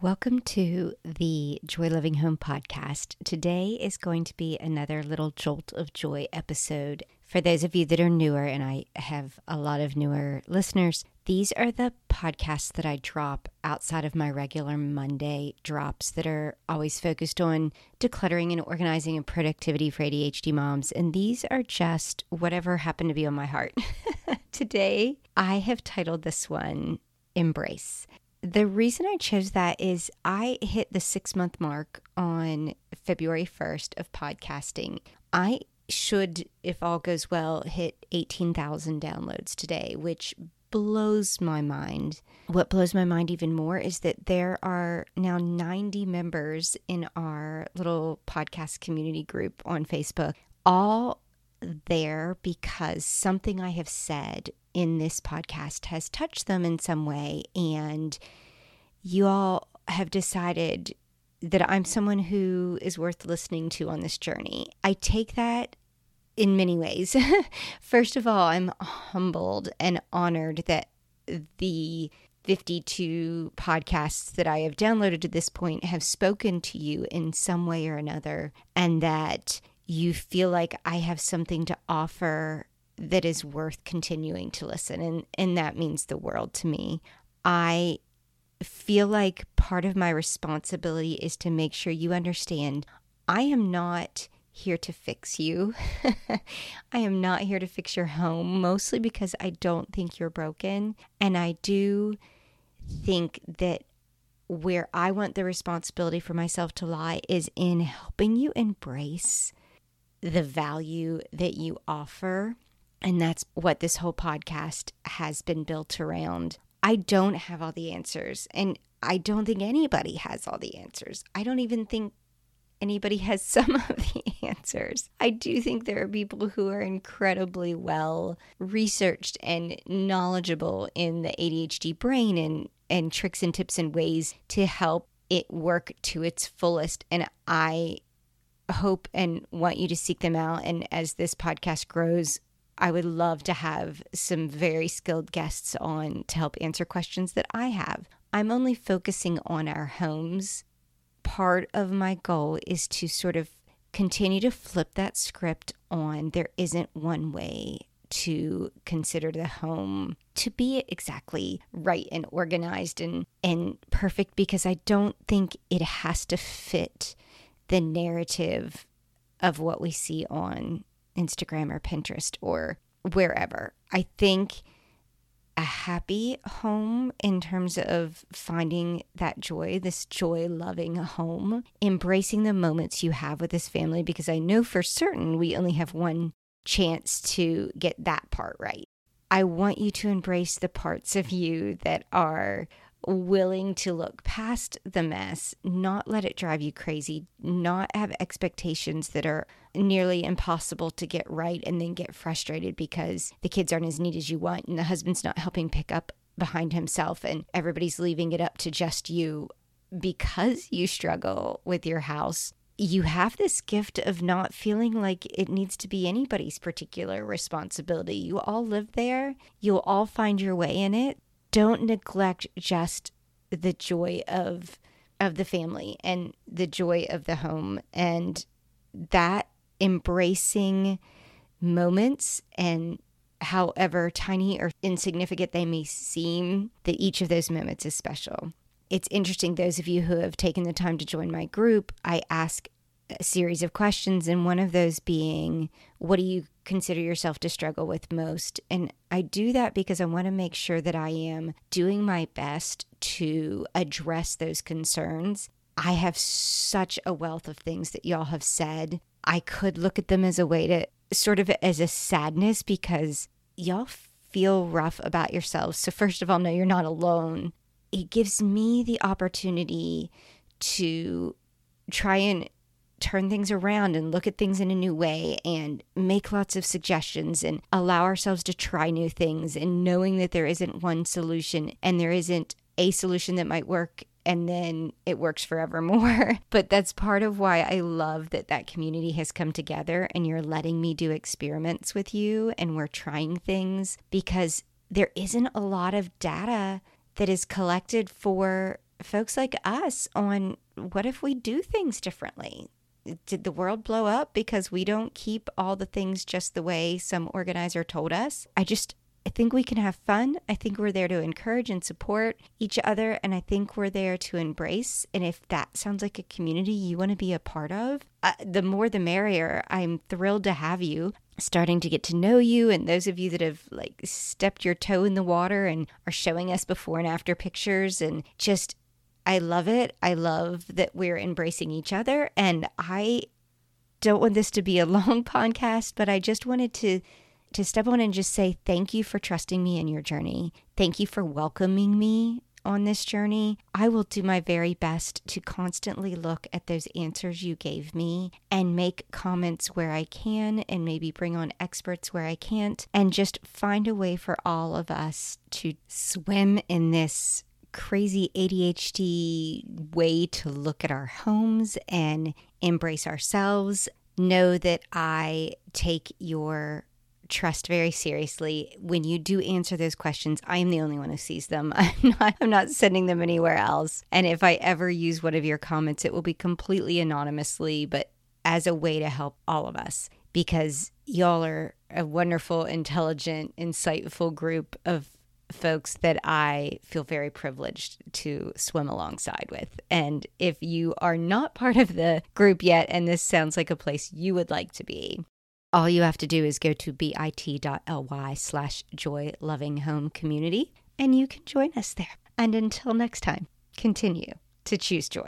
Welcome to the Joy Loving Home podcast. Today is going to be another little jolt of joy episode. For those of you that are newer, and I have a lot of newer listeners, these are the podcasts that I drop outside of my regular Monday drops that are always focused on decluttering and organizing and productivity for ADHD moms. And these are just whatever happened to be on my heart. Today, I have titled this one Embrace. The reason I chose that is I hit the six month mark on February 1st of podcasting. I should, if all goes well, hit 18,000 downloads today, which blows my mind. What blows my mind even more is that there are now 90 members in our little podcast community group on Facebook, all there because something I have said in this podcast has touched them in some way. And you all have decided that I'm someone who is worth listening to on this journey. I take that in many ways. First of all, I'm humbled and honored that the 52 podcasts that I have downloaded to this point have spoken to you in some way or another, and that you feel like I have something to offer that is worth continuing to listen. And, and that means the world to me. I feel like part of my responsibility is to make sure you understand I am not here to fix you. I am not here to fix your home, mostly because I don't think you're broken. And I do think that where I want the responsibility for myself to lie is in helping you embrace the value that you offer. And that's what this whole podcast has been built around. I don't have all the answers, and I don't think anybody has all the answers. I don't even think anybody has some of the answers. I do think there are people who are incredibly well researched and knowledgeable in the ADHD brain and, and tricks and tips and ways to help it work to its fullest. And I hope and want you to seek them out. And as this podcast grows, I would love to have some very skilled guests on to help answer questions that I have. I'm only focusing on our homes. Part of my goal is to sort of continue to flip that script on there isn't one way to consider the home to be exactly right and organized and and perfect because I don't think it has to fit the narrative of what we see on Instagram or Pinterest or wherever. I think a happy home in terms of finding that joy, this joy loving home, embracing the moments you have with this family, because I know for certain we only have one chance to get that part right. I want you to embrace the parts of you that are willing to look past the mess, not let it drive you crazy, not have expectations that are nearly impossible to get right, and then get frustrated because the kids aren't as neat as you want and the husband's not helping pick up behind himself and everybody's leaving it up to just you because you struggle with your house. You have this gift of not feeling like it needs to be anybody's particular responsibility. You all live there. You'll all find your way in it don't neglect just the joy of of the family and the joy of the home. And that embracing moments and however tiny or insignificant they may seem that each of those moments is special. It's interesting those of you who have taken the time to join my group i ask a series of questions, and one of those being, What do you consider yourself to struggle with most? And I do that because I want to make sure that I am doing my best to address those concerns. I have such a wealth of things that y'all have said. I could look at them as a way to sort of as a sadness because y'all feel rough about yourselves. So, first of all, no, you're not alone. It gives me the opportunity to try and turn things around and look at things in a new way and make lots of suggestions and allow ourselves to try new things and knowing that there isn't one solution and there isn't a solution that might work and then it works forevermore. but that's part of why I love that that community has come together and you're letting me do experiments with you and we're trying things because there isn't a lot of data that is collected for folks like us on what if we do things differently? Did the world blow up because we don't keep all the things just the way some organizer told us? I just, I think we can have fun. I think we're there to encourage and support each other. And I think we're there to embrace. And if that sounds like a community you want to be a part of, uh, the more the merrier. I'm thrilled to have you starting to get to know you and those of you that have like stepped your toe in the water and are showing us before and after pictures and just I love it. I love that we're embracing each other and I don't want this to be a long podcast, but I just wanted to to step on and just say thank you for trusting me in your journey. Thank you for welcoming me on this journey. I will do my very best to constantly look at those answers you gave me and make comments where I can and maybe bring on experts where I can't and just find a way for all of us to swim in this crazy ADHD way to look at our homes and embrace ourselves. Know that I take your trust very seriously. When you do answer those questions, I am the only one who sees them. I'm not I'm not sending them anywhere else. And if I ever use one of your comments, it will be completely anonymously, but as a way to help all of us because y'all are a wonderful, intelligent, insightful group of folks that I feel very privileged to swim alongside with. And if you are not part of the group yet, and this sounds like a place you would like to be, all you have to do is go to bit.ly slash joy loving home community and you can join us there. And until next time, continue to choose joy.